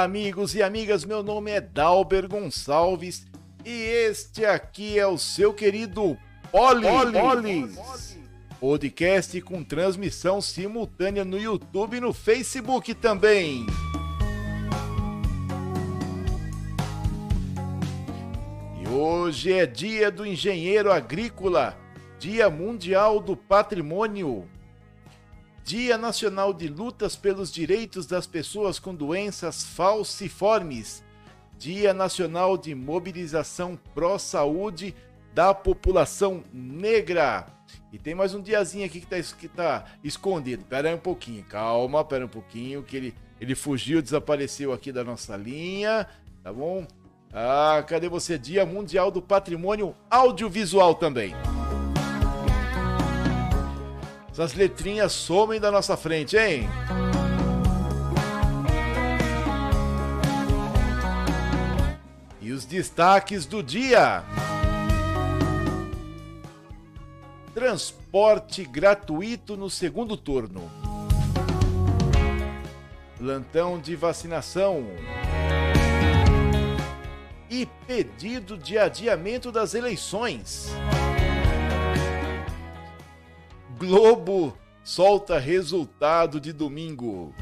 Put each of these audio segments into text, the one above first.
Olá, amigos e amigas. Meu nome é Dalber Gonçalves e este aqui é o seu querido Poli, Polis. Podcast com transmissão simultânea no YouTube e no Facebook também. E hoje é dia do engenheiro agrícola, Dia Mundial do Patrimônio. Dia Nacional de Lutas pelos Direitos das Pessoas com Doenças Falciformes, Dia Nacional de Mobilização Pró-Saúde da População Negra. E tem mais um diazinho aqui que está tá escondido. Pera aí um pouquinho, calma, pera um pouquinho, que ele, ele fugiu, desapareceu aqui da nossa linha, tá bom? Ah, cadê você? Dia Mundial do Patrimônio Audiovisual também. Essas letrinhas somem da nossa frente, hein? E os destaques do dia. Transporte gratuito no segundo turno. Plantão de vacinação. E pedido de adiamento das eleições. Globo solta resultado de domingo.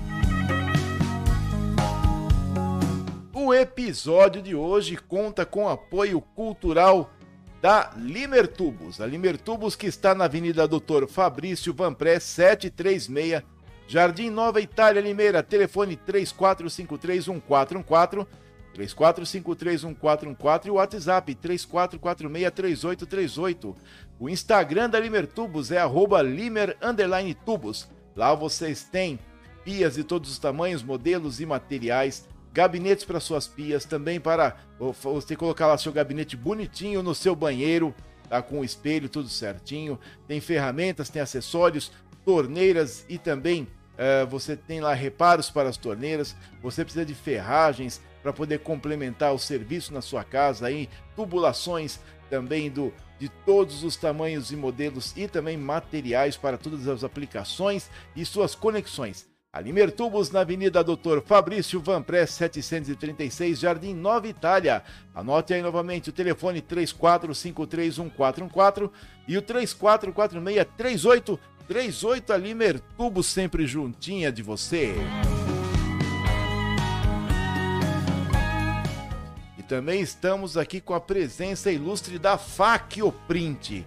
O episódio de hoje conta com apoio cultural da Limertubos. A Limertubos que está na Avenida Doutor Fabrício Vanpré 736, Jardim Nova Itália, Limeira. Telefone 34531414 34531414 e o WhatsApp 34463838. O Instagram da Limertubos é limer tubos. Lá vocês têm pias de todos os tamanhos, modelos e materiais, gabinetes para suas pias, também para você colocar lá seu gabinete bonitinho no seu banheiro, tá com o espelho tudo certinho. Tem ferramentas, tem acessórios, torneiras e também uh, você tem lá reparos para as torneiras. Você precisa de ferragens, para poder complementar o serviço na sua casa aí, tubulações também do de todos os tamanhos e modelos e também materiais para todas as aplicações e suas conexões. Alimer Tubos na Avenida Doutor Fabrício Vanpré 736, Jardim Nova Itália. Anote aí novamente o telefone 34531414 e o 34463838 Alimer Tubos sempre juntinha de você. Também estamos aqui com a presença ilustre da Faccio Print.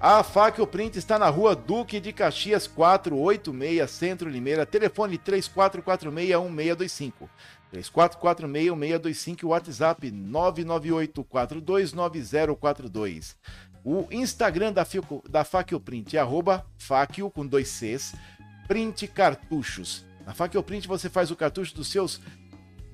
A Faccio Print está na rua Duque de Caxias 486, Centro Limeira. Telefone 34461625. 34461625 e WhatsApp 998429042. O Instagram da, Fico, da Faccio Print é arroba Faccio com dois Cs, print cartuchos. Na Faccio Print você faz o cartucho dos seus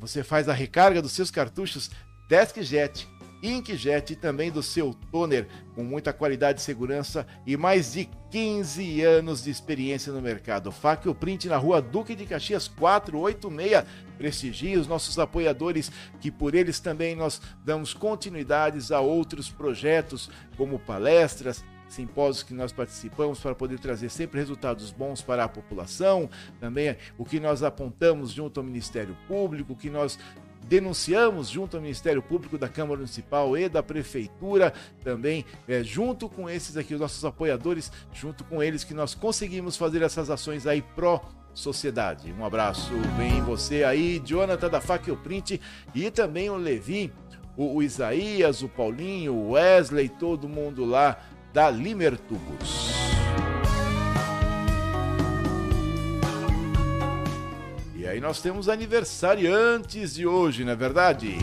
você faz a recarga dos seus cartuchos DeskJet, Inkjet e também do seu toner com muita qualidade e segurança e mais de 15 anos de experiência no mercado. Faccio Print na rua Duque de Caxias 486. Prestigie os nossos apoiadores, que por eles também nós damos continuidades a outros projetos, como palestras, simpósios que nós participamos para poder trazer sempre resultados bons para a população, também o que nós apontamos junto ao Ministério Público, o que nós denunciamos junto ao Ministério Público da Câmara Municipal e da Prefeitura, também é, junto com esses aqui, os nossos apoiadores, junto com eles que nós conseguimos fazer essas ações aí pró sociedade. Um abraço, vem você aí, Jonathan da Facil Print e também o Levi, o, o Isaías, o Paulinho, o Wesley, todo mundo lá da Limertubos. E aí nós temos aniversariantes de hoje, não é verdade?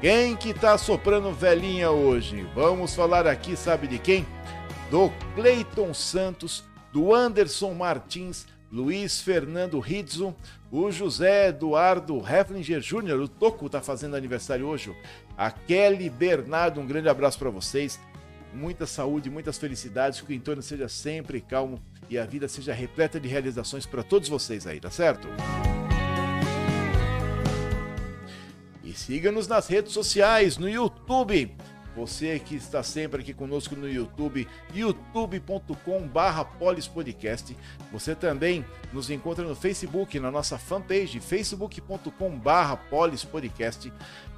Quem que tá soprando velhinha hoje? Vamos falar aqui, sabe de quem? Do Cleiton Santos, do Anderson Martins, Luiz Fernando Rizzo, o José Eduardo Heflinger Jr., o Toco, está fazendo aniversário hoje. A Kelly Bernardo, um grande abraço para vocês. Muita saúde, muitas felicidades, que o entorno seja sempre calmo e a vida seja repleta de realizações para todos vocês aí, tá certo? E siga-nos nas redes sociais, no YouTube, Você que está sempre aqui conosco no YouTube, youtube.com/barra polispodcast. Você também nos encontra no Facebook, na nossa fanpage, facebook.com/barra polispodcast.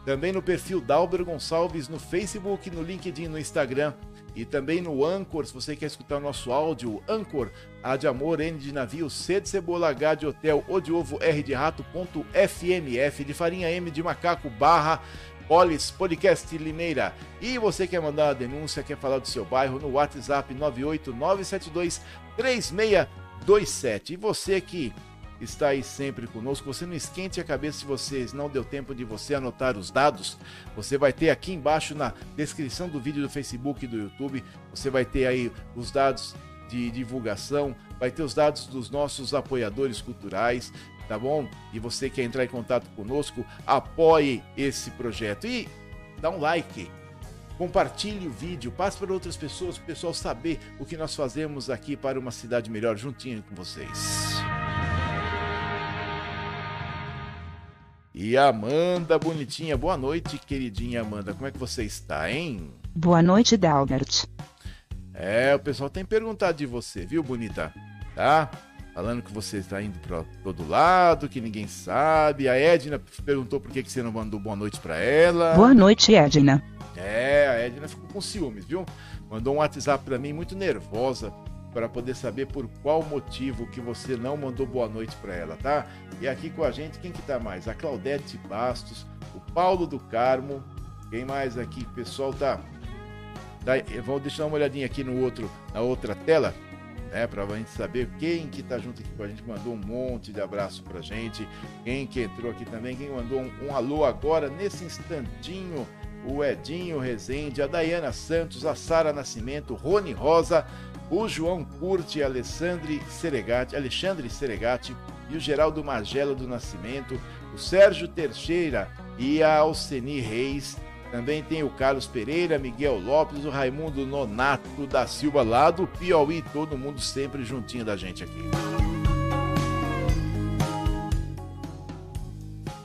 Também no perfil Dalber Gonçalves no Facebook, no LinkedIn, no Instagram e também no Anchor, se você quer escutar o nosso áudio, Anchor, A de Amor, N de Navio, C de Cebola, H de Hotel, O de Ovo, R de Rato, ponto FMF, de Farinha, M de Macaco, barra Polis Podcast Limeira. E você quer mandar uma denúncia, quer falar do seu bairro no WhatsApp 98972 3627. E você que está aí sempre conosco. Você não esquente a cabeça se vocês não deu tempo de você anotar os dados. Você vai ter aqui embaixo na descrição do vídeo do Facebook e do YouTube, você vai ter aí os dados de divulgação, vai ter os dados dos nossos apoiadores culturais, tá bom? E você quer entrar em contato conosco, apoie esse projeto e dá um like. Compartilhe o vídeo, passe para outras pessoas, para o pessoal saber o que nós fazemos aqui para uma cidade melhor juntinho com vocês. E Amanda, bonitinha, boa noite, queridinha Amanda. Como é que você está, hein? Boa noite, Dalbert. É, o pessoal tem perguntado de você, viu, bonita? Tá? Falando que você está indo para todo lado, que ninguém sabe. A Edna perguntou por que, que você não mandou boa noite para ela. Boa noite, Edna. É, a Edna ficou com ciúmes, viu? Mandou um WhatsApp para mim muito nervosa para poder saber por qual motivo que você não mandou boa noite para ela, tá? E aqui com a gente, quem que tá mais? A Claudete Bastos, o Paulo do Carmo, quem mais aqui? Pessoal tá, tá vamos deixar uma olhadinha aqui no outro, na outra tela, né, para a gente saber quem que tá junto aqui com a gente, mandou um monte de abraço pra gente, quem que entrou aqui também, quem mandou um, um alô agora, nesse instantinho, o Edinho Rezende, a Dayana Santos, a Sara Nascimento, Rony Rosa, o João Curti, Alexandre Seregati, Alexandre Seregati e o Geraldo Magela do Nascimento, o Sérgio Teixeira e a Alceni Reis. Também tem o Carlos Pereira, Miguel Lopes, o Raimundo Nonato da Silva, lá do Piauí, todo mundo sempre juntinho da gente aqui.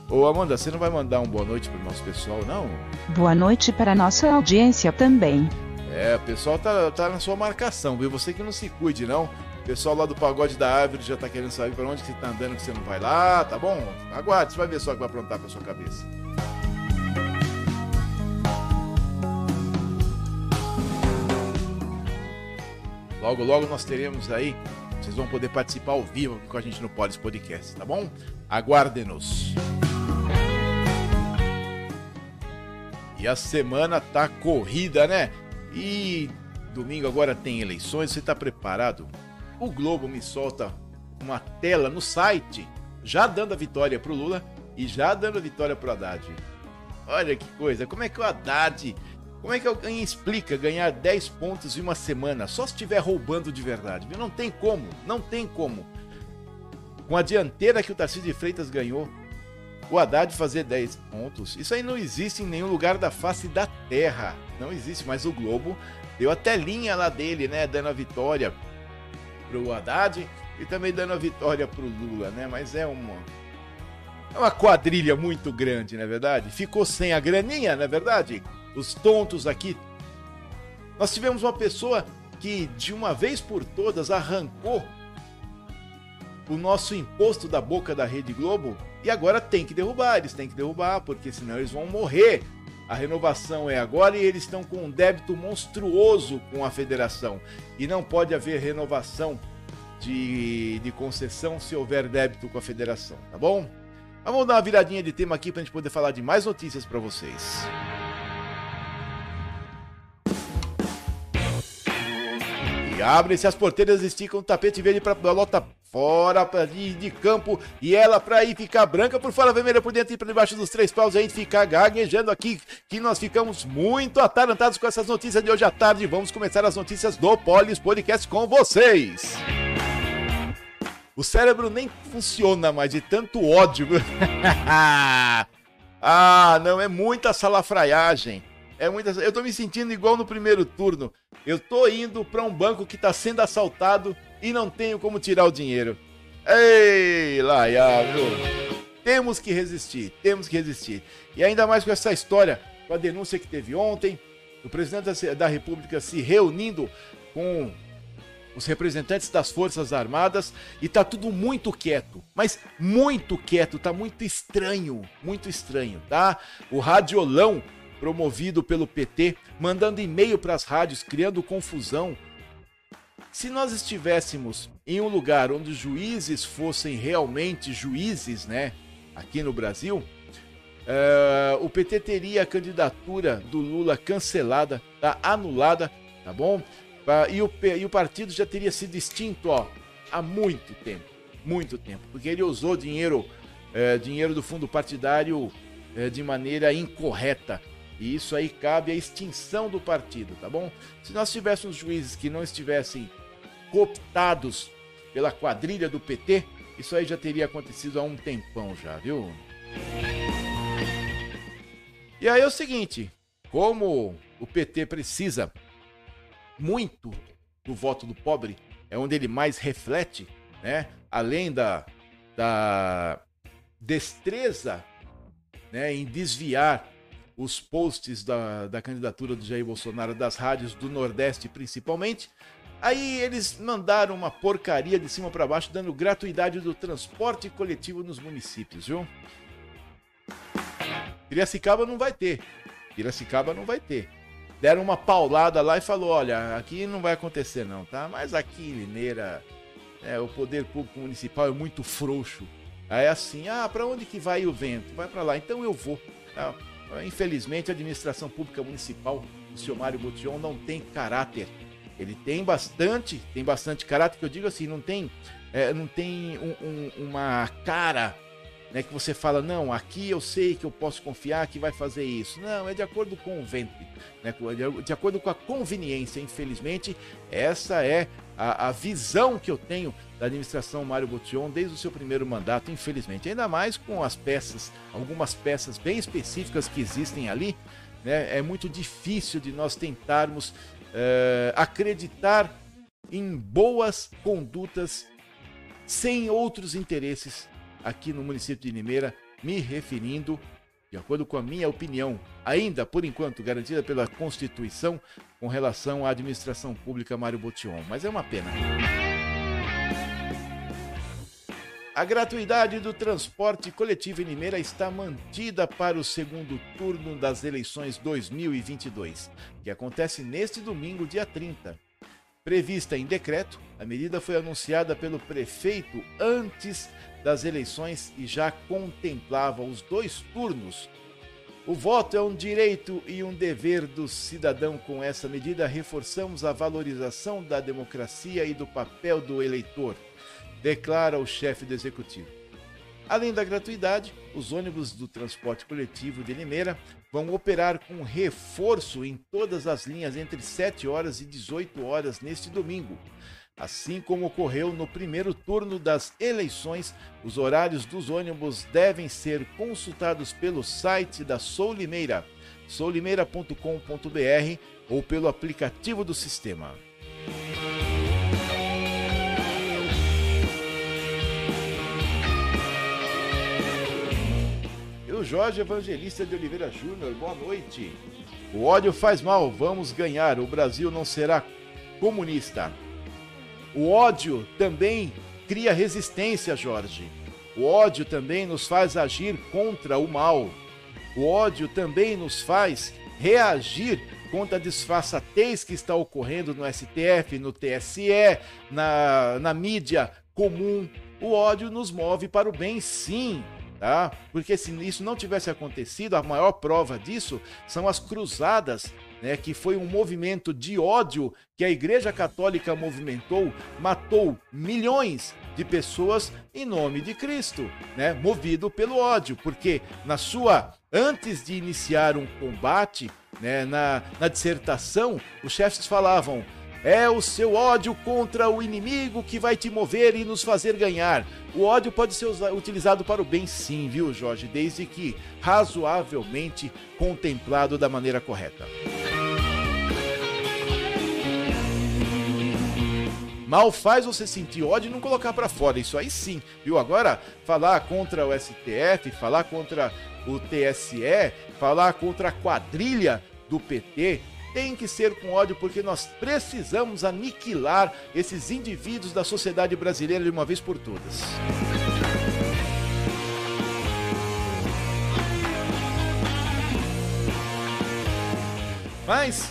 Ô Amanda, você não vai mandar um boa noite para o nosso pessoal, não? Boa noite para a nossa audiência também. É, o pessoal tá, tá na sua marcação, viu? Você que não se cuide, não. O pessoal lá do Pagode da Árvore já tá querendo saber para onde que você tá andando, que você não vai lá, tá bom? Aguarde, você vai ver só o que vai aprontar pra sua cabeça. Logo, logo nós teremos aí, vocês vão poder participar ao vivo com a gente no Polis Podcast, tá bom? Aguardem-nos. E a semana tá corrida, né? E domingo agora tem eleições, você está preparado? O Globo me solta uma tela no site, já dando a vitória para o Lula e já dando a vitória para o Haddad. Olha que coisa, como é que o Haddad, como é que alguém explica ganhar 10 pontos em uma semana só se estiver roubando de verdade? Não tem como, não tem como. Com a dianteira que o Tarcísio de Freitas ganhou, o Haddad fazer 10 pontos, isso aí não existe em nenhum lugar da face da terra. Não existe, mas o Globo deu a telinha lá dele, né? Dando a vitória pro Haddad e também dando a vitória pro Lula, né? Mas é uma. É uma quadrilha muito grande, não é verdade? Ficou sem a graninha, não é verdade? Os tontos aqui. Nós tivemos uma pessoa que, de uma vez por todas, arrancou o nosso imposto da boca da Rede Globo e agora tem que derrubar, eles têm que derrubar, porque senão eles vão morrer. A renovação é agora e eles estão com um débito monstruoso com a federação. E não pode haver renovação de, de concessão se houver débito com a federação, tá bom? Mas vamos dar uma viradinha de tema aqui para a gente poder falar de mais notícias para vocês. Abrem-se as porteiras, esticam o tapete verde para a bolota fora de, de campo e ela para ir ficar branca por fora, vermelha por dentro e por debaixo dos três paus, a gente ficar gaguejando aqui, que nós ficamos muito atarantados com essas notícias de hoje à tarde. Vamos começar as notícias do Polis Podcast com vocês. O cérebro nem funciona mais de tanto ódio. ah, não, é muita salafraiagem. É muita... Eu tô me sentindo igual no primeiro turno. Eu tô indo para um banco que tá sendo assaltado e não tenho como tirar o dinheiro. Ei, Laiago! Temos que resistir, temos que resistir. E ainda mais com essa história, com a denúncia que teve ontem, do presidente da República se reunindo com os representantes das Forças Armadas e tá tudo muito quieto, mas muito quieto, tá muito estranho, muito estranho, tá? O radiolão promovido pelo PT mandando e-mail para as rádios criando confusão. Se nós estivéssemos em um lugar onde os juízes fossem realmente juízes, né, aqui no Brasil, uh, o PT teria a candidatura do Lula cancelada, tá anulada, tá bom? E o, e o partido já teria sido extinto ó, há muito tempo. Muito tempo. Porque ele usou dinheiro, é, dinheiro do fundo partidário é, de maneira incorreta. E isso aí cabe à extinção do partido, tá bom? Se nós tivéssemos juízes que não estivessem cooptados pela quadrilha do PT, isso aí já teria acontecido há um tempão já, viu? E aí é o seguinte, como o PT precisa muito do voto do pobre, é onde ele mais reflete, né? Além da, da destreza né, em desviar os posts da, da candidatura do Jair Bolsonaro das rádios do Nordeste principalmente. Aí eles mandaram uma porcaria de cima para baixo dando gratuidade do transporte coletivo nos municípios, viu? Piracicaba não vai ter. Piracicaba não vai ter deram uma paulada lá e falou: olha, aqui não vai acontecer não, tá? Mas aqui em Limeira, é, o poder público municipal é muito frouxo. Aí assim, ah, para onde que vai o vento? Vai para lá, então eu vou. Ah, infelizmente, a administração pública municipal, o senhor Mário Botion, não tem caráter. Ele tem bastante, tem bastante caráter, que eu digo assim, não tem, é, não tem um, um, uma cara né, que você fala, não, aqui eu sei que eu posso confiar que vai fazer isso. Não, é de acordo com o vento, né, de acordo com a conveniência. Infelizmente, essa é a, a visão que eu tenho da administração Mário Botion desde o seu primeiro mandato, infelizmente. Ainda mais com as peças, algumas peças bem específicas que existem ali, né, é muito difícil de nós tentarmos é, acreditar em boas condutas sem outros interesses aqui no município de Limeira, me referindo, de acordo com a minha opinião, ainda por enquanto garantida pela Constituição, com relação à administração pública Mário Botion. Mas é uma pena. A gratuidade do transporte coletivo em Limeira está mantida para o segundo turno das eleições 2022, que acontece neste domingo, dia 30. Prevista em decreto, a medida foi anunciada pelo prefeito antes das eleições e já contemplava os dois turnos. O voto é um direito e um dever do cidadão. Com essa medida, reforçamos a valorização da democracia e do papel do eleitor, declara o chefe do executivo. Além da gratuidade, os ônibus do transporte coletivo de Limeira vão operar com reforço em todas as linhas entre 7 horas e 18 horas neste domingo. Assim como ocorreu no primeiro turno das eleições, os horários dos ônibus devem ser consultados pelo site da Sou Limeira, soulimeira.com.br ou pelo aplicativo do sistema. Jorge Evangelista de Oliveira Júnior, boa noite. O ódio faz mal, vamos ganhar. O Brasil não será comunista. O ódio também cria resistência, Jorge. O ódio também nos faz agir contra o mal. O ódio também nos faz reagir contra a disfarçatez que está ocorrendo no STF, no TSE, na, na mídia comum. O ódio nos move para o bem, sim. Tá? Porque se isso não tivesse acontecido, a maior prova disso são as cruzadas né, que foi um movimento de ódio que a Igreja Católica movimentou, matou milhões de pessoas em nome de Cristo, né, movido pelo ódio, porque na sua antes de iniciar um combate, né, na, na dissertação, os chefes falavam é o seu ódio contra o inimigo que vai te mover e nos fazer ganhar. O ódio pode ser utilizado para o bem, sim, viu, Jorge? Desde que razoavelmente contemplado da maneira correta. Mal faz você sentir ódio e não colocar para fora. Isso aí sim, viu? Agora, falar contra o STF, falar contra o TSE, falar contra a quadrilha do PT, tem que ser com ódio porque nós precisamos aniquilar esses indivíduos da sociedade brasileira de uma vez por todas. Mas,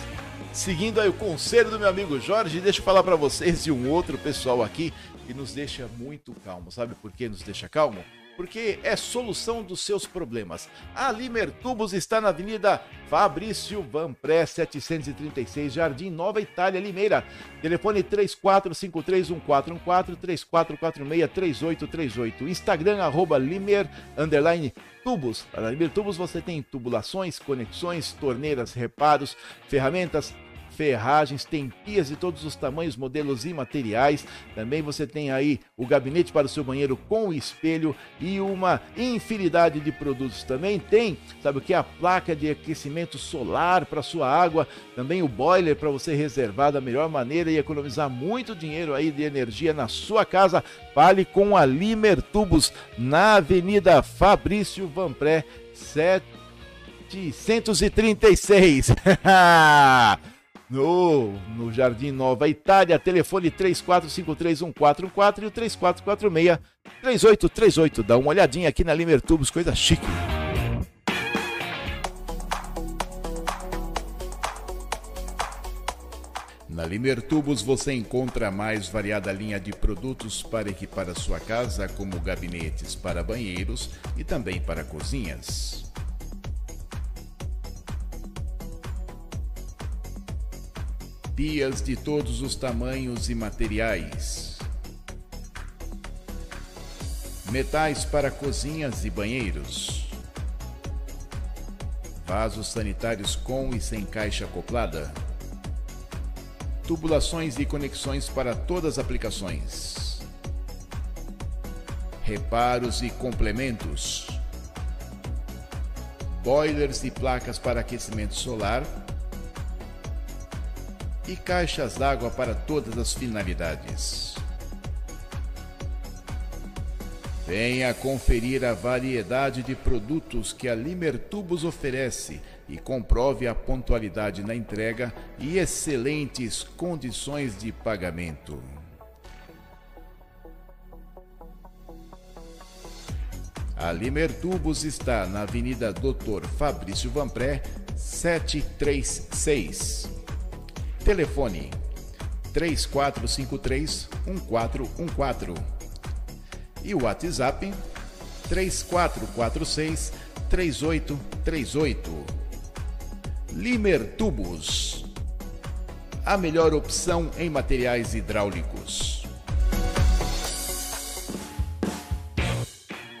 seguindo aí o conselho do meu amigo Jorge, deixa eu falar para vocês de um outro pessoal aqui que nos deixa muito calmo. Sabe por que nos deixa calmo? Porque é solução dos seus problemas. A Limer Tubos está na Avenida Fabrício Vanpré, 736, Jardim Nova Itália, Limeira. Telefone 34531414, 34463838. Instagram, arroba Limer, underline, tubos. Na Limer Tubos você tem tubulações, conexões, torneiras, reparos, ferramentas, ferragens, tem pias de todos os tamanhos, modelos e materiais. Também você tem aí o gabinete para o seu banheiro com espelho e uma infinidade de produtos. Também tem, sabe o que? A placa de aquecimento solar para sua água, também o boiler para você reservar da melhor maneira e economizar muito dinheiro aí de energia na sua casa. Fale com a Limer Tubos na Avenida Fabrício Vanpré 736. no, no Jardim Nova Itália, telefone 34531414 e o 3446-3838. Dá uma olhadinha aqui na Limer Tubos, coisa chique. Na Limer Tubos você encontra a mais variada linha de produtos para equipar a sua casa, como gabinetes para banheiros e também para cozinhas. Pias de todos os tamanhos e materiais, metais para cozinhas e banheiros, vasos sanitários com e sem caixa acoplada, tubulações e conexões para todas as aplicações, reparos e complementos, boilers e placas para aquecimento solar e caixas d'água para todas as finalidades. Venha conferir a variedade de produtos que a Limer Tubos oferece e comprove a pontualidade na entrega e excelentes condições de pagamento. A Limer Tubos está na Avenida Doutor Fabrício Vanpré, 736. Telefone 3453 1414 e o WhatsApp 3446 3838. Limer Tubos. A melhor opção em materiais hidráulicos.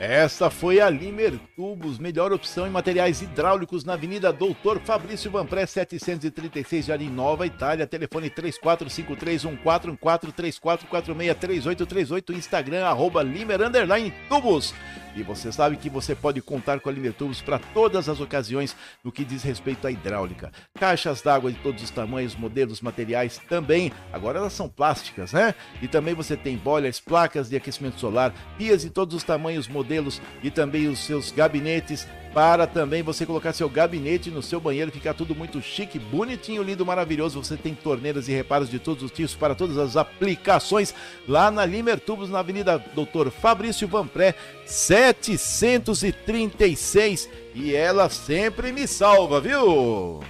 Essa foi a Limer Tubos, melhor opção em materiais hidráulicos na Avenida Doutor Fabrício Vanpré, 736, Jardim Nova, Itália. Telefone 34531414, 34463838, Instagram, arroba Limer Tubos. E você sabe que você pode contar com a Limertubos para todas as ocasiões no que diz respeito à hidráulica. Caixas d'água de todos os tamanhos, modelos, materiais também. Agora elas são plásticas, né? E também você tem boilers, placas de aquecimento solar, pias de todos os tamanhos, modelos e também os seus gabinetes para também você colocar seu gabinete no seu banheiro, ficar tudo muito chique, bonitinho, lindo, maravilhoso. Você tem torneiras e reparos de todos os tipos para todas as aplicações lá na Limer Tubos, na Avenida Doutor Fabrício Vanpré, 736. E ela sempre me salva, viu?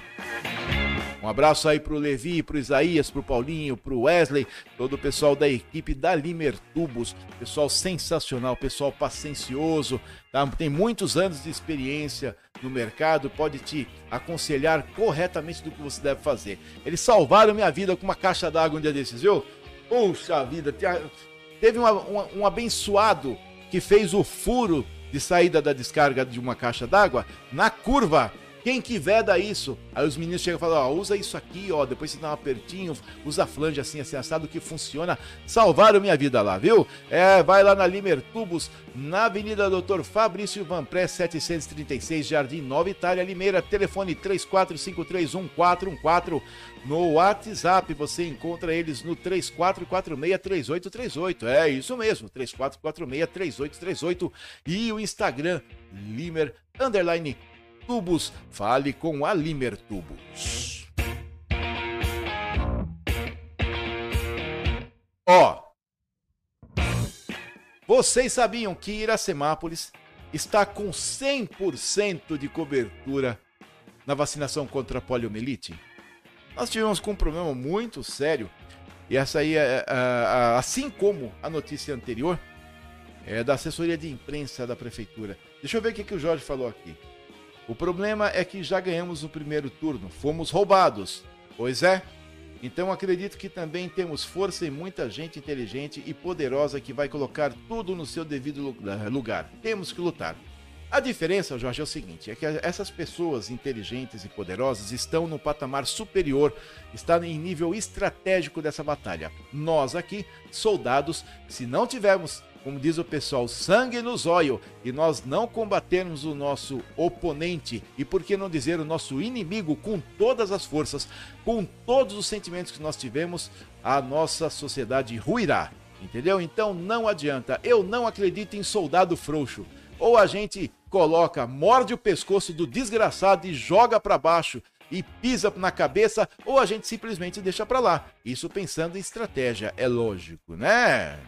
Um abraço aí pro Levi, pro Isaías, pro Paulinho, pro Wesley, todo o pessoal da equipe da Limer Tubos. Pessoal sensacional, pessoal paciencioso, tá? tem muitos anos de experiência no mercado, pode te aconselhar corretamente do que você deve fazer. Eles salvaram minha vida com uma caixa d'água um dia desses, viu? Puxa vida, teve uma, uma, um abençoado que fez o furo de saída da descarga de uma caixa d'água na curva quem que veda isso? Aí os meninos chegam e falam, ó, usa isso aqui, ó, depois você dá um apertinho, usa flange assim, assim, assado, que funciona. Salvaram minha vida lá, viu? É, vai lá na Limer Tubos, na Avenida Doutor Fabrício Vanpré, 736, Jardim Nova Itália, Limeira, telefone 34531414. No WhatsApp você encontra eles no 34463838. É isso mesmo, 34463838. E o Instagram, Limer, underline tubos, fale com a Limer Tubos. Ó, vocês sabiam que Iracemápolis está com 100% de cobertura na vacinação contra a poliomielite? Nós tivemos com um problema muito sério e essa aí, é, é, é, assim como a notícia anterior, é da assessoria de imprensa da prefeitura. Deixa eu ver o que, que o Jorge falou aqui. O problema é que já ganhamos o primeiro turno, fomos roubados. Pois é. Então acredito que também temos força e muita gente inteligente e poderosa que vai colocar tudo no seu devido lugar. Temos que lutar. A diferença, Jorge, é o seguinte: é que essas pessoas inteligentes e poderosas estão no patamar superior, estão em nível estratégico dessa batalha. Nós aqui, soldados, se não tivermos, como diz o pessoal, sangue nos olhos e nós não combatermos o nosso oponente e por que não dizer o nosso inimigo com todas as forças, com todos os sentimentos que nós tivemos, a nossa sociedade ruirá. Entendeu? Então não adianta. Eu não acredito em soldado frouxo. Ou a gente coloca, morde o pescoço do desgraçado e joga para baixo e pisa na cabeça, ou a gente simplesmente deixa para lá. Isso pensando em estratégia, é lógico, né?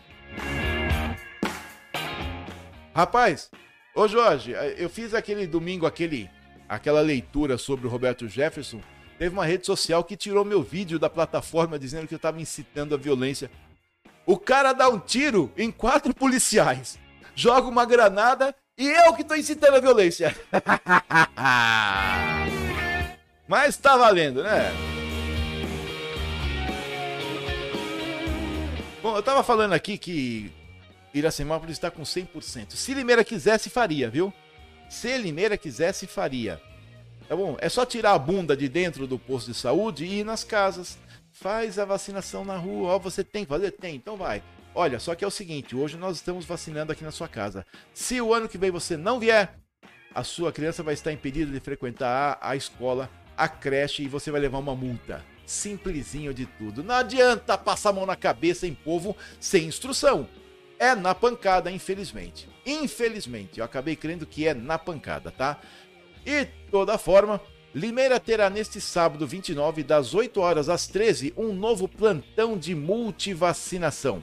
Rapaz, ô Jorge, eu fiz aquele domingo aquele aquela leitura sobre o Roberto Jefferson. Teve uma rede social que tirou meu vídeo da plataforma dizendo que eu estava incitando a violência. O cara dá um tiro em quatro policiais, joga uma granada e eu que tô incitando a violência. Mas tá valendo, né? Bom, eu tava falando aqui que Iracemápolis está com 100%. Se Limeira quisesse, faria, viu? Se Limeira quisesse, faria. Tá bom? É só tirar a bunda de dentro do posto de saúde e ir nas casas. Faz a vacinação na rua. Ó, você tem que fazer? Tem, então vai. Olha, só que é o seguinte, hoje nós estamos vacinando aqui na sua casa. Se o ano que vem você não vier, a sua criança vai estar impedida de frequentar a, a escola, a creche e você vai levar uma multa. Simplesinho de tudo. Não adianta passar a mão na cabeça em povo sem instrução. É na pancada, infelizmente. Infelizmente, eu acabei crendo que é na pancada, tá? E toda forma, Limeira terá neste sábado 29, das 8 horas às 13, um novo plantão de multivacinação.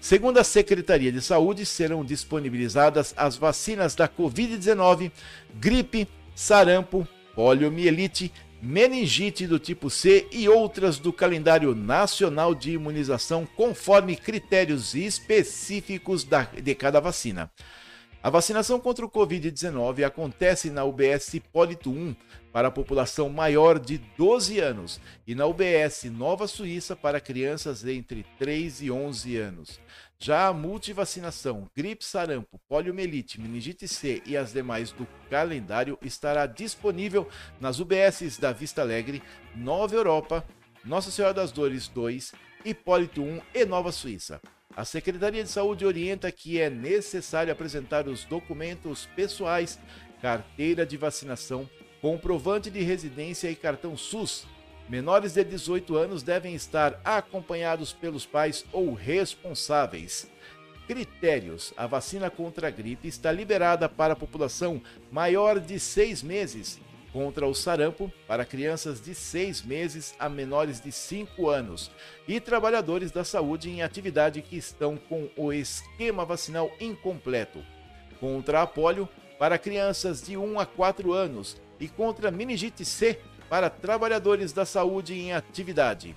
Segundo a Secretaria de Saúde, serão disponibilizadas as vacinas da Covid-19, gripe, sarampo, poliomielite, meningite do tipo C e outras do calendário nacional de imunização conforme critérios específicos da, de cada vacina. A vacinação contra o Covid-19 acontece na UBS Hipólito 1 para a população maior de 12 anos e na UBS Nova Suíça para crianças entre 3 e 11 anos. Já a multivacinação, gripe, sarampo, poliomielite, meningite C e as demais do calendário estará disponível nas UBSs da Vista Alegre, Nova Europa, Nossa Senhora das Dores 2, Hipólito 1 e Nova Suíça. A Secretaria de Saúde orienta que é necessário apresentar os documentos pessoais, carteira de vacinação, comprovante de residência e cartão SUS. Menores de 18 anos devem estar acompanhados pelos pais ou responsáveis. Critérios: a vacina contra a gripe está liberada para a população maior de 6 meses, contra o sarampo para crianças de 6 meses a menores de 5 anos e trabalhadores da saúde em atividade que estão com o esquema vacinal incompleto. Contra a polio para crianças de 1 a 4 anos e contra meningite C para trabalhadores da saúde em atividade.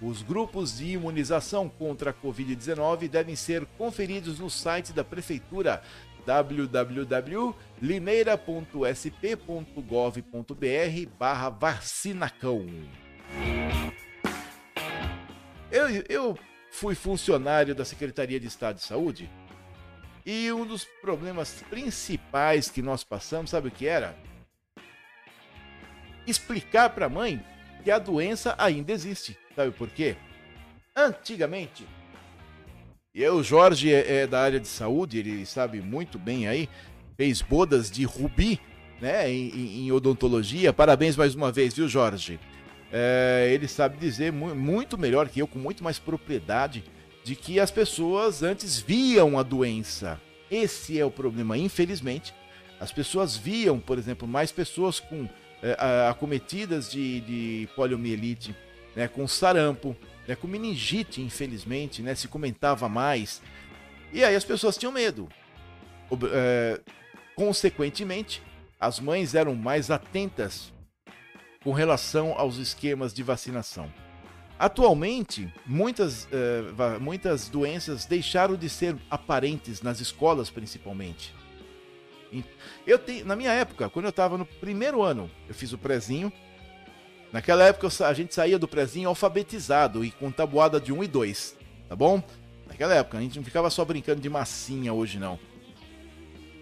Os grupos de imunização contra a Covid-19 devem ser conferidos no site da Prefeitura www.limeira.sp.gov.br barra vacinacão. Eu, eu fui funcionário da Secretaria de Estado de Saúde e um dos problemas principais que nós passamos, sabe o que era? Explicar para a mãe que a doença ainda existe. Sabe por quê? Antigamente, e o Jorge é, é, da área de saúde, ele sabe muito bem aí, fez bodas de rubi, né, em, em odontologia. Parabéns mais uma vez, viu, Jorge? É, ele sabe dizer mu muito melhor que eu, com muito mais propriedade, de que as pessoas antes viam a doença. Esse é o problema, infelizmente. As pessoas viam, por exemplo, mais pessoas com é, acometidas de, de poliomielite, né, com sarampo, né, com meningite, infelizmente, né, se comentava mais. E aí as pessoas tinham medo. É, consequentemente, as mães eram mais atentas com relação aos esquemas de vacinação. Atualmente, muitas, uh, muitas doenças deixaram de ser aparentes nas escolas, principalmente. Eu te, na minha época, quando eu estava no primeiro ano, eu fiz o prezinho. Naquela época a gente saía do prezinho alfabetizado e com tabuada de 1 e 2, tá bom? Naquela época, a gente não ficava só brincando de massinha hoje não.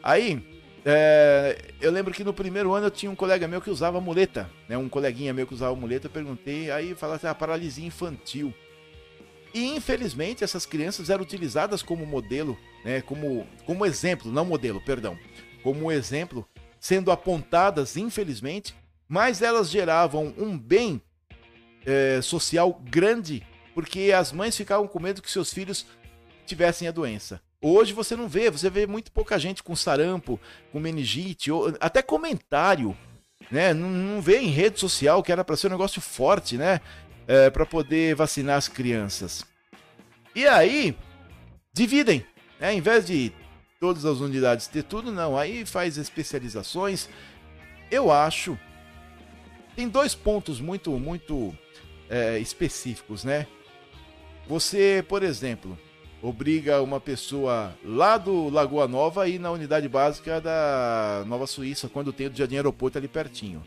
Aí, é, eu lembro que no primeiro ano eu tinha um colega meu que usava muleta, né? Um coleguinha meu que usava muleta, eu perguntei, aí falava assim, ah, paralisia infantil. E infelizmente essas crianças eram utilizadas como modelo, né? Como, como exemplo, não modelo, perdão, como exemplo, sendo apontadas, infelizmente, mas elas geravam um bem é, social grande, porque as mães ficavam com medo que seus filhos tivessem a doença. Hoje você não vê, você vê muito pouca gente com sarampo, com meningite, ou até comentário, né? Não, não vê em rede social que era para ser um negócio forte, né? É, para poder vacinar as crianças. E aí dividem, né? Em vez de todas as unidades ter tudo, não. Aí faz especializações. Eu acho tem dois pontos muito muito é, específicos, né? Você, por exemplo, obriga uma pessoa lá do Lagoa Nova a ir na unidade básica da Nova Suíça, quando tem o Jardim Aeroporto ali pertinho,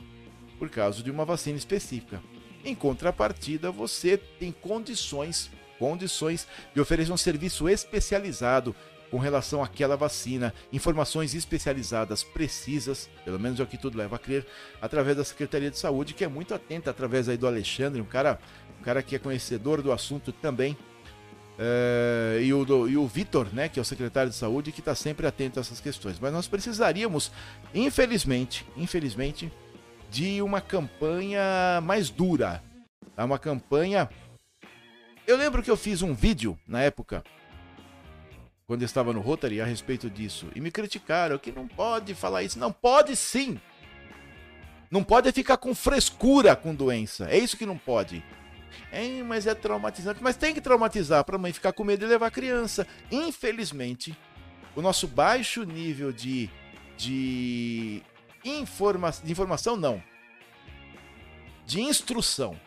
por causa de uma vacina específica. Em contrapartida, você tem condições, condições de oferecer um serviço especializado com relação àquela vacina, informações especializadas, precisas, pelo menos é o que tudo leva a crer, através da Secretaria de Saúde, que é muito atenta, através aí do Alexandre, um cara, um cara que é conhecedor do assunto também, é, e o, e o Vitor, né, que é o secretário de saúde, que está sempre atento a essas questões. Mas nós precisaríamos, infelizmente, infelizmente, de uma campanha mais dura. Tá? Uma campanha. Eu lembro que eu fiz um vídeo na época, quando eu estava no Rotary, a respeito disso. E me criticaram que não pode falar isso. Não pode sim! Não pode ficar com frescura com doença. É isso que não pode. É, mas é traumatizante. Mas tem que traumatizar para a mãe ficar com medo de levar a criança. Infelizmente, o nosso baixo nível de, de, informa de informação, não. De instrução.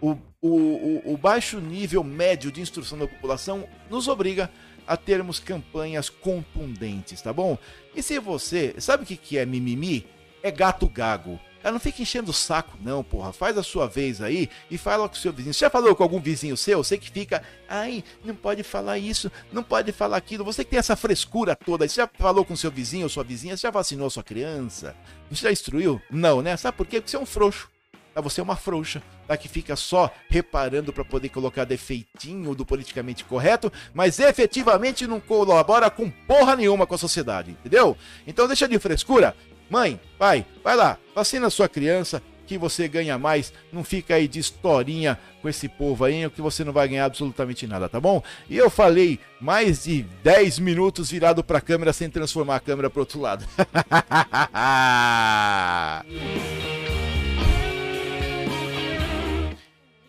O, o, o baixo nível médio de instrução da população nos obriga a termos campanhas contundentes, tá bom? E se você. Sabe o que é mimimi? É gato gago. Ela não fica enchendo o saco, não, porra. Faz a sua vez aí e fala com o seu vizinho. Você já falou com algum vizinho seu? Você que fica, ai, não pode falar isso, não pode falar aquilo. Você que tem essa frescura toda. Você já falou com seu vizinho ou sua vizinha? Você já vacinou sua criança? Você já instruiu? Não, né? Sabe por quê? Porque você é um frouxo. Tá? Você é uma frouxa, tá? Que fica só reparando para poder colocar defeitinho do politicamente correto, mas efetivamente não colabora com porra nenhuma com a sociedade, entendeu? Então deixa de frescura Mãe, pai, vai lá, vacina sua criança, que você ganha mais. Não fica aí de historinha com esse povo aí, que você não vai ganhar absolutamente nada, tá bom? E eu falei mais de 10 minutos virado para a câmera sem transformar a câmera para outro lado.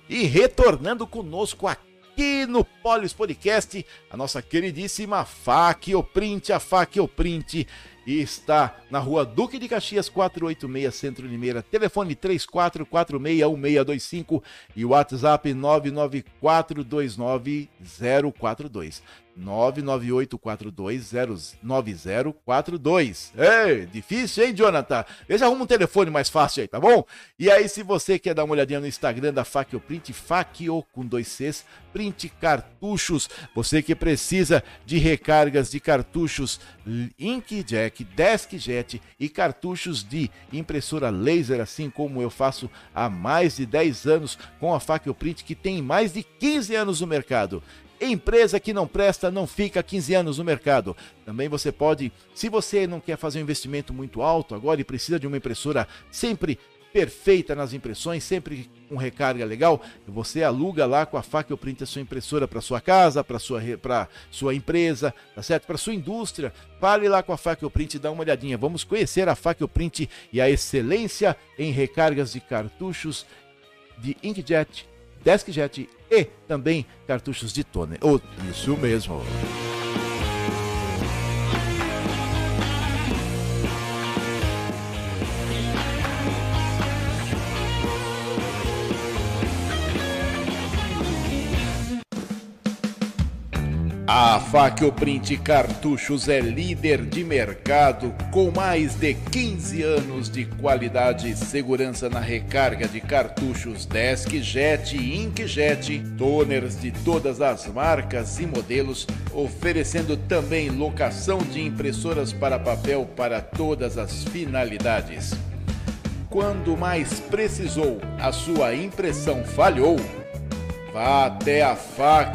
e retornando conosco aqui no Polis Podcast, a nossa queridíssima Fac Print, a Fac Print e está na rua Duque de Caxias 486, Centro Limeira. Telefone 34461625 e WhatsApp 994290042. 998429042. Ei, difícil, hein, Jonathan? Veja, arruma um telefone mais fácil aí, tá bom? E aí, se você quer dar uma olhadinha no Instagram da Fakio Print, Fakio com dois Cs, print cartuchos. Você que precisa de recargas de cartuchos Inkjet, Deskjet e cartuchos de impressora laser, assim como eu faço há mais de 10 anos com a Fakio Print, que tem mais de 15 anos no mercado. Empresa que não presta não fica 15 anos no mercado. Também você pode, se você não quer fazer um investimento muito alto agora e precisa de uma impressora sempre perfeita nas impressões, sempre com recarga legal, você aluga lá com a Faca Print a sua impressora para sua casa, para sua para sua empresa, tá certo? Para sua indústria. Fale lá com a Faca Print e dá uma olhadinha. Vamos conhecer a Faca Print e a excelência em recargas de cartuchos de inkjet DeskJet e também cartuchos de toner. Oh, isso mesmo. A Facioprint Cartuchos é líder de mercado com mais de 15 anos de qualidade e segurança na recarga de cartuchos DeskJet e Inkjet, toners de todas as marcas e modelos, oferecendo também locação de impressoras para papel para todas as finalidades. Quando mais precisou, a sua impressão falhou Vá até a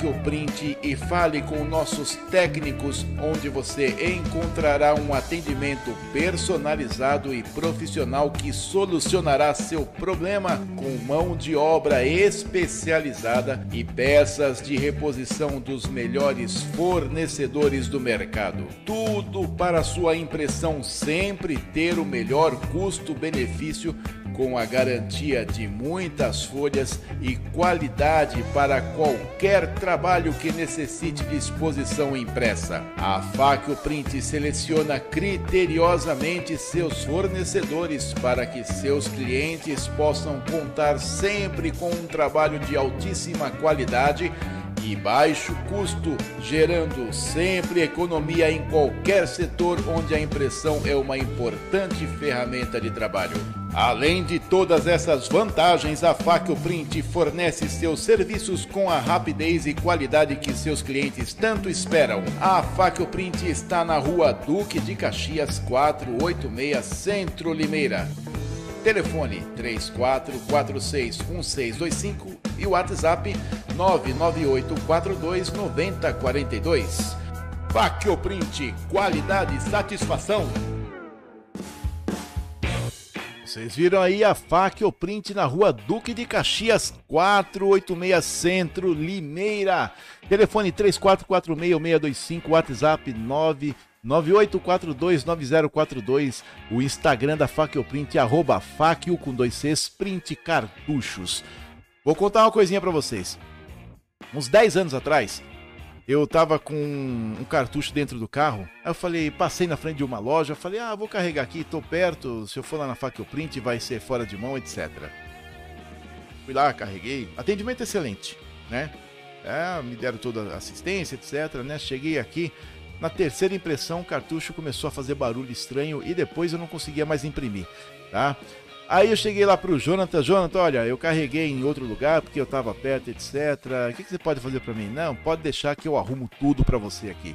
ou Print e fale com nossos técnicos, onde você encontrará um atendimento personalizado e profissional que solucionará seu problema com mão de obra especializada e peças de reposição dos melhores fornecedores do mercado. Tudo para sua impressão sempre ter o melhor custo-benefício com a garantia de muitas folhas e qualidade para qualquer trabalho que necessite de exposição impressa. A Faccio Print seleciona criteriosamente seus fornecedores para que seus clientes possam contar sempre com um trabalho de altíssima qualidade e baixo custo, gerando sempre economia em qualquer setor onde a impressão é uma importante ferramenta de trabalho. Além de todas essas vantagens, a Faccio Print fornece seus serviços com a rapidez e qualidade que seus clientes tanto esperam. A Faccio Print está na rua Duque de Caxias 486, Centro Limeira. Telefone 34461625 e WhatsApp 998429042. Faccio Print, qualidade e satisfação. Vocês viram aí a faca print na rua Duque de Caxias, 486 Centro, Limeira. Telefone 3446-625, WhatsApp 998429042. O Instagram da Faquio Print, arroba Faquio com dois Cs, print cartuchos. Vou contar uma coisinha para vocês. Uns 10 anos atrás, eu tava com um cartucho dentro do carro. Aí eu falei, passei na frente de uma loja, falei, ah, vou carregar aqui, tô perto, se eu for lá na faca eu print, vai ser fora de mão, etc. Fui lá, carreguei, atendimento excelente, né? É, me deram toda a assistência, etc, né? Cheguei aqui, na terceira impressão o cartucho começou a fazer barulho estranho e depois eu não conseguia mais imprimir, tá? Aí eu cheguei lá pro Jonathan, Jonathan, olha, eu carreguei em outro lugar porque eu tava perto, etc. O que, que você pode fazer para mim? Não, pode deixar que eu arrumo tudo para você aqui.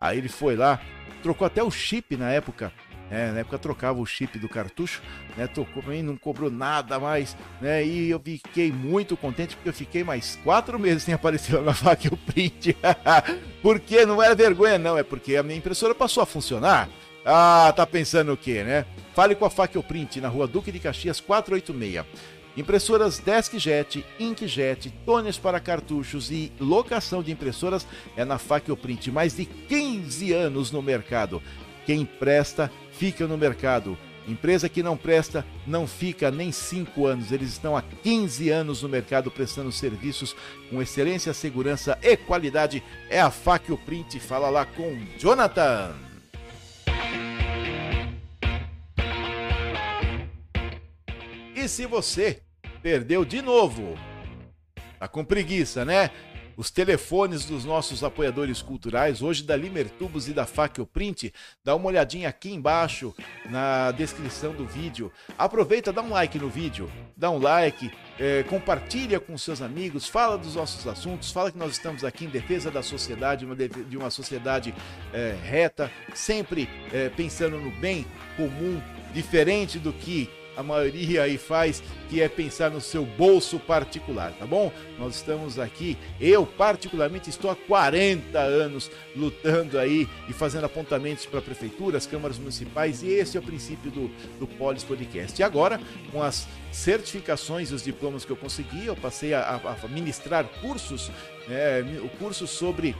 Aí ele foi lá, trocou até o chip na época. É, na época trocava o chip do cartucho, né? Tocou pra mim, não cobrou nada mais, né? E eu fiquei muito contente porque eu fiquei mais quatro meses sem aparecer lá na faca o print. porque não era vergonha, não, é porque a minha impressora passou a funcionar. Ah, tá pensando o quê, né? Fale com a Fackel Print na rua Duque de Caxias 486. Impressoras DeskJet, Inkjet, toners para cartuchos e locação de impressoras é na Fackel Print. Mais de 15 anos no mercado. Quem presta, fica no mercado. Empresa que não presta, não fica nem 5 anos. Eles estão há 15 anos no mercado prestando serviços com excelência, segurança e qualidade. É a Fackel Print. Fala lá com Jonathan. E se você perdeu de novo, tá com preguiça, né? Os telefones dos nossos apoiadores culturais, hoje da Limertubos e da Fackel Print, dá uma olhadinha aqui embaixo na descrição do vídeo. Aproveita, dá um like no vídeo, dá um like, é, compartilha com seus amigos, fala dos nossos assuntos, fala que nós estamos aqui em defesa da sociedade, de uma sociedade é, reta, sempre é, pensando no bem comum, diferente do que a maioria aí faz, que é pensar no seu bolso particular, tá bom? Nós estamos aqui, eu particularmente estou há 40 anos lutando aí e fazendo apontamentos para prefeituras, câmaras municipais, e esse é o princípio do, do Polis Podcast. E agora, com as certificações e os diplomas que eu consegui, eu passei a, a ministrar cursos é, o curso sobre,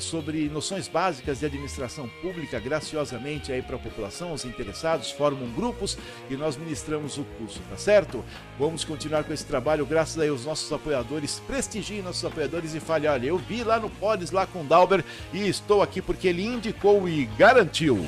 sobre noções básicas de administração pública, graciosamente aí para a população, os interessados formam grupos e nós ministramos o curso, tá certo? Vamos continuar com esse trabalho, graças aí aos nossos apoiadores, prestigiem nossos apoiadores e fale, olha, eu vi lá no Polis, lá com o Dalber, e estou aqui porque ele indicou e garantiu.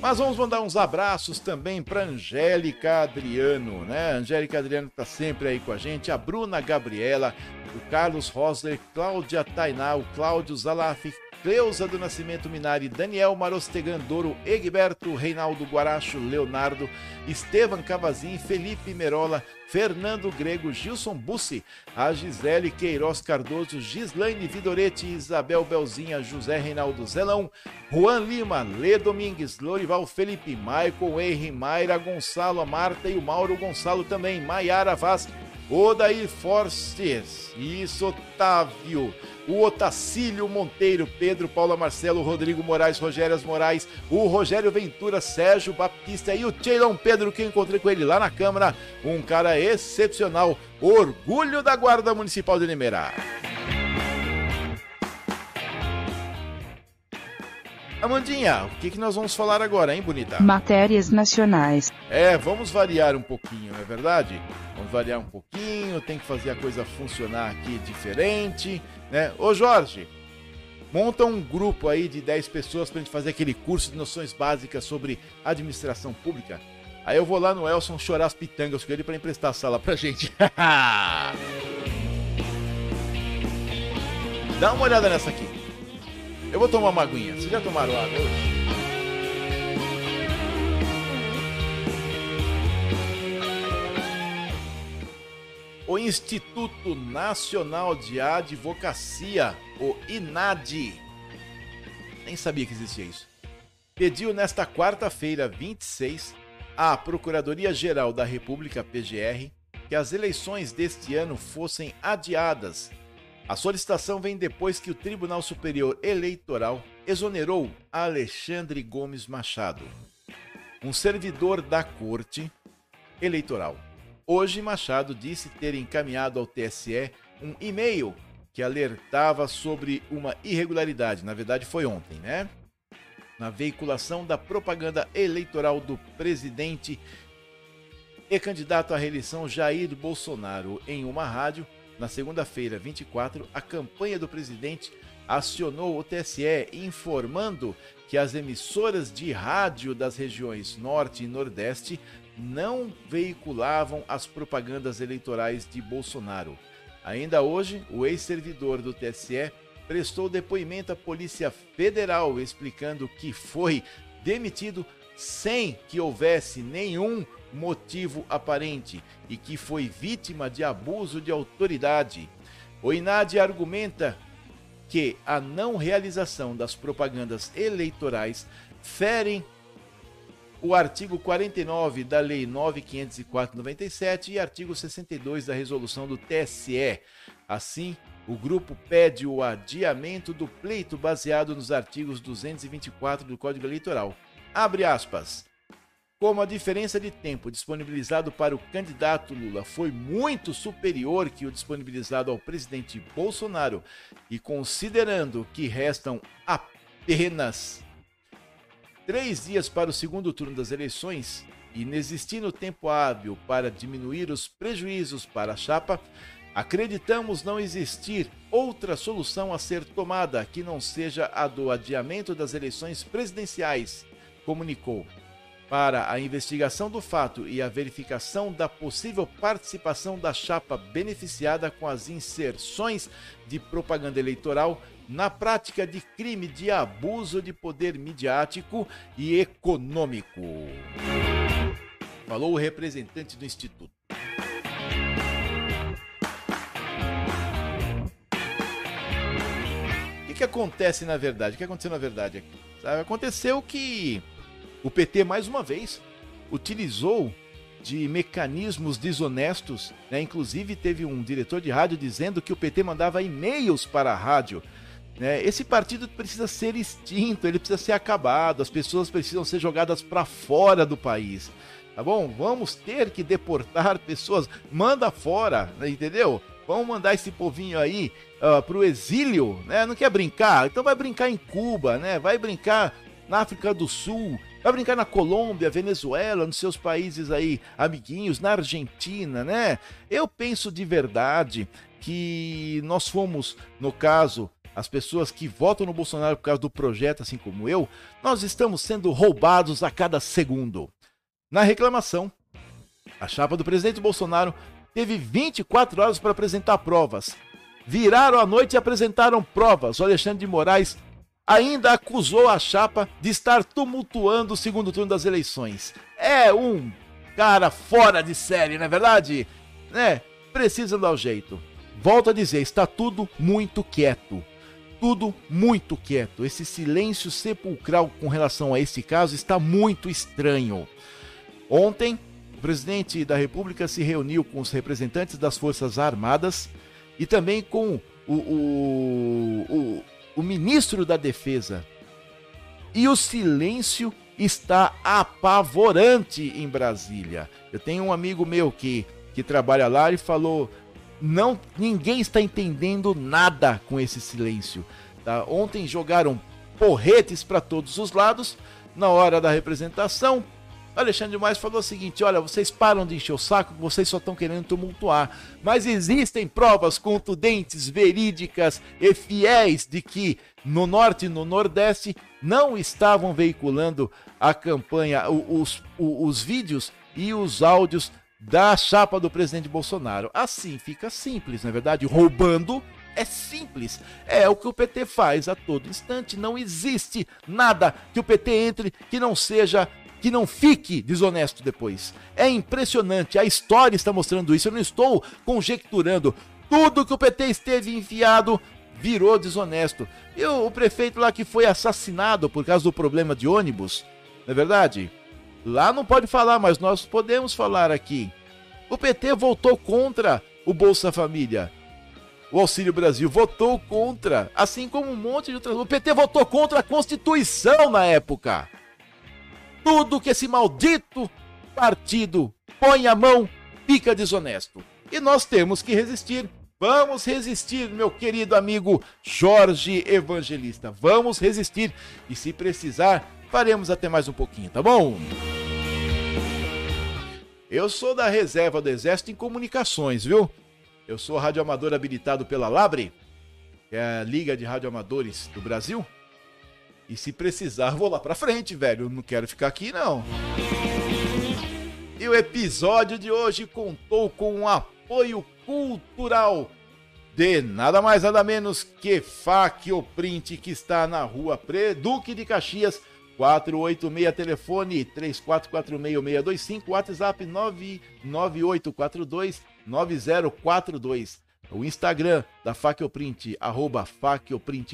Mas vamos mandar uns abraços também para Angélica Adriano, né? Angélica Adriano está sempre aí com a gente, a Bruna Gabriela, o Carlos Rosler, Cláudia Tainá, o Cláudio Zalaf, Cleusa do Nascimento Minari, Daniel Marostegandoro, Egberto, Reinaldo Guaracho, Leonardo, Estevam Cavazin, Felipe Merola, Fernando Grego, Gilson Bussi, a Gisele Queiroz Cardoso, Gislaine Vidoretti, Isabel Belzinha, José Reinaldo Zelão, Juan Lima, Lê Domingues, Lorival Felipe, Michael Henry, Mayra Gonçalo, a Marta e o Mauro Gonçalo também, Maiara Vaz, Odair Fortes, isso, Otávio, o Otacílio Monteiro, Pedro Paula Marcelo, Rodrigo Moraes, Rogério Moraes, o Rogério Ventura, Sérgio Baptista e o Cheilon Pedro, que eu encontrei com ele lá na Câmara, um cara excepcional, orgulho da Guarda Municipal de Limeira. Amandinha, o que, que nós vamos falar agora, hein, bonita? Matérias nacionais. É, vamos variar um pouquinho, não é verdade? Vamos variar um pouquinho, tem que fazer a coisa funcionar aqui diferente, né? Ô Jorge, monta um grupo aí de 10 pessoas pra gente fazer aquele curso de noções básicas sobre administração pública. Aí eu vou lá no Elson chorar as pitangas com ele para emprestar a sala pra gente. Dá uma olhada nessa aqui. Eu vou tomar uma aguinha. Vocês já tomaram água hoje? O Instituto Nacional de Advocacia, o INAD, nem sabia que existia isso, pediu nesta quarta-feira, 26, à Procuradoria-Geral da República, PGR, que as eleições deste ano fossem adiadas a solicitação vem depois que o Tribunal Superior Eleitoral exonerou Alexandre Gomes Machado, um servidor da Corte Eleitoral. Hoje, Machado disse ter encaminhado ao TSE um e-mail que alertava sobre uma irregularidade. Na verdade, foi ontem, né? Na veiculação da propaganda eleitoral do presidente e candidato à reeleição Jair Bolsonaro em uma rádio na segunda-feira, 24, a campanha do presidente acionou o TSE informando que as emissoras de rádio das regiões Norte e Nordeste não veiculavam as propagandas eleitorais de Bolsonaro. Ainda hoje, o ex-servidor do TSE prestou depoimento à Polícia Federal explicando que foi demitido sem que houvesse nenhum motivo aparente e que foi vítima de abuso de autoridade. O INAD argumenta que a não realização das propagandas eleitorais ferem o artigo 49 da Lei 9504/97 e artigo 62 da resolução do TSE. Assim, o grupo pede o adiamento do pleito baseado nos artigos 224 do Código Eleitoral. Abre aspas. Como a diferença de tempo disponibilizado para o candidato Lula foi muito superior que o disponibilizado ao presidente Bolsonaro, e considerando que restam apenas três dias para o segundo turno das eleições, e inexistindo tempo hábil para diminuir os prejuízos para a chapa, acreditamos não existir outra solução a ser tomada que não seja a do adiamento das eleições presidenciais, comunicou para a investigação do fato e a verificação da possível participação da chapa beneficiada com as inserções de propaganda eleitoral na prática de crime de abuso de poder midiático e econômico. Falou o representante do Instituto. O que, acontece na verdade? O que aconteceu na verdade aqui? Aconteceu que o PT, mais uma vez, utilizou de mecanismos desonestos, né? inclusive teve um diretor de rádio dizendo que o PT mandava e-mails para a rádio. Né? Esse partido precisa ser extinto, ele precisa ser acabado, as pessoas precisam ser jogadas para fora do país. Tá bom? Vamos ter que deportar pessoas, manda fora, né? entendeu? Vamos mandar esse povinho aí uh, pro exílio, né? Não quer brincar? Então vai brincar em Cuba, né? Vai brincar na África do Sul, Vai brincar na Colômbia, Venezuela, nos seus países aí amiguinhos, na Argentina, né? Eu penso de verdade que nós fomos, no caso, as pessoas que votam no Bolsonaro por causa do projeto, assim como eu, nós estamos sendo roubados a cada segundo. Na reclamação, a chapa do presidente Bolsonaro teve 24 horas para apresentar provas. viraram a noite e apresentaram provas. O Alexandre de Moraes ainda acusou a chapa de estar tumultuando o segundo turno das eleições. É um cara fora de série, não é verdade? Né? Precisa dar o jeito. Volto a dizer, está tudo muito quieto. Tudo muito quieto. Esse silêncio sepulcral com relação a esse caso está muito estranho. Ontem, o presidente da República se reuniu com os representantes das Forças Armadas e também com o, o, o, o ministro da Defesa. E o silêncio está apavorante em Brasília. Eu tenho um amigo meu que, que trabalha lá e falou: não, ninguém está entendendo nada com esse silêncio. Tá? Ontem jogaram porretes para todos os lados na hora da representação. Alexandre Mais falou o seguinte: olha, vocês param de encher o saco, vocês só estão querendo tumultuar. Mas existem provas contundentes, verídicas e fiéis de que no norte e no nordeste não estavam veiculando a campanha, os, os, os vídeos e os áudios da chapa do presidente Bolsonaro. Assim fica simples, na é verdade? Roubando é simples. É o que o PT faz a todo instante. Não existe nada que o PT entre que não seja que não fique desonesto depois. É impressionante, a história está mostrando isso. Eu não estou conjecturando. Tudo que o PT esteve enfiado virou desonesto. E o, prefeito lá que foi assassinado por causa do problema de ônibus, não é verdade? Lá não pode falar, mas nós podemos falar aqui. O PT votou contra o Bolsa Família. O Auxílio Brasil votou contra, assim como um monte de outras. O PT votou contra a Constituição na época. Tudo que esse maldito partido põe a mão fica desonesto. E nós temos que resistir. Vamos resistir, meu querido amigo Jorge Evangelista. Vamos resistir. E se precisar, faremos até mais um pouquinho, tá bom? Eu sou da reserva do Exército em Comunicações, viu? Eu sou radioamador habilitado pela Labre, que é a Liga de Radioamadores do Brasil. E se precisar, vou lá pra frente, velho. Eu não quero ficar aqui, não. E o episódio de hoje contou com um apoio cultural de nada mais nada menos que Fac Print, que está na rua Pre Duque de Caxias, 486, telefone 3446-625, WhatsApp 99842 9042. O Instagram da Faquioprint, arroba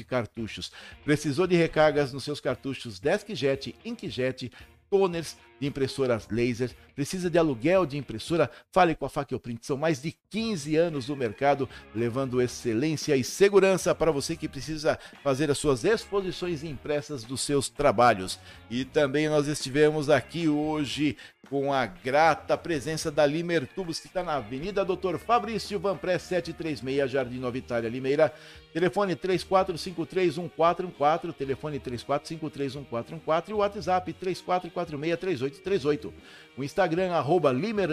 Cartuchos. Precisou de recargas nos seus cartuchos Deskjet, Inkjet, toners de impressoras laser, precisa de aluguel de impressora, fale com a Faquioprint. São mais de 15 anos no mercado, levando excelência e segurança para você que precisa fazer as suas exposições impressas dos seus trabalhos. E também nós estivemos aqui hoje com a grata presença da Limer Tubos, que está na Avenida Doutor Fabrício Vanpré 736, Jardim Nova Itália, Limeira. Telefone 34531414, telefone 34531414 e o WhatsApp 34463838. O Instagram, arroba Limer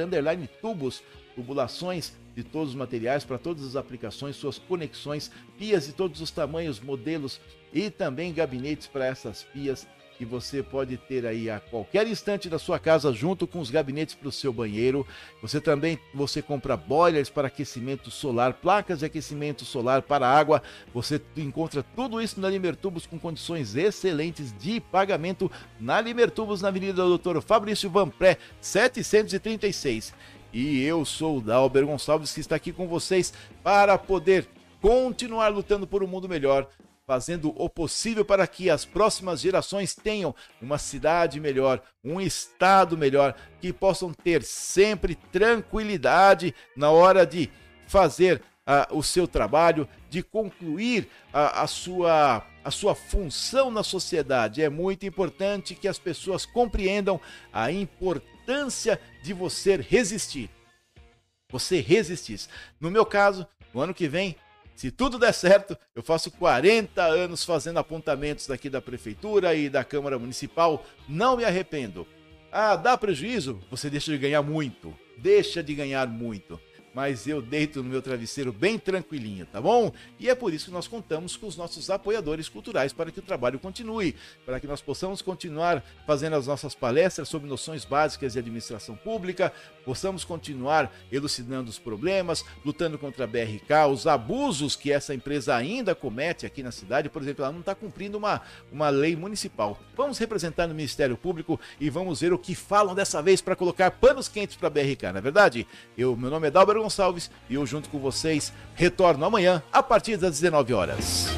Tubos, tubulações de todos os materiais para todas as aplicações, suas conexões, pias de todos os tamanhos, modelos e também gabinetes para essas pias que você pode ter aí a qualquer instante da sua casa junto com os gabinetes para o seu banheiro. Você também você compra boilers para aquecimento solar, placas de aquecimento solar para água. Você encontra tudo isso na Limertubos com condições excelentes de pagamento na Limertubos na Avenida Doutor Fabrício Vanpré 736. E eu sou o Dalber Gonçalves que está aqui com vocês para poder continuar lutando por um mundo melhor fazendo o possível para que as próximas gerações tenham uma cidade melhor, um estado melhor, que possam ter sempre tranquilidade na hora de fazer uh, o seu trabalho, de concluir a, a, sua, a sua função na sociedade. É muito importante que as pessoas compreendam a importância de você resistir. Você resistir. No meu caso, no ano que vem, se tudo der certo, eu faço 40 anos fazendo apontamentos daqui da prefeitura e da Câmara Municipal. Não me arrependo. Ah, dá prejuízo? Você deixa de ganhar muito. Deixa de ganhar muito. Mas eu deito no meu travesseiro bem tranquilinho, tá bom? E é por isso que nós contamos com os nossos apoiadores culturais para que o trabalho continue, para que nós possamos continuar fazendo as nossas palestras sobre noções básicas de administração pública, possamos continuar elucidando os problemas, lutando contra a BRK, os abusos que essa empresa ainda comete aqui na cidade. Por exemplo, ela não está cumprindo uma, uma lei municipal. Vamos representar no Ministério Público e vamos ver o que falam dessa vez para colocar panos quentes para a BRK, não é verdade? Eu, meu nome é Dalber Gonçalves e eu, junto com vocês, retorno amanhã a partir das 19 horas.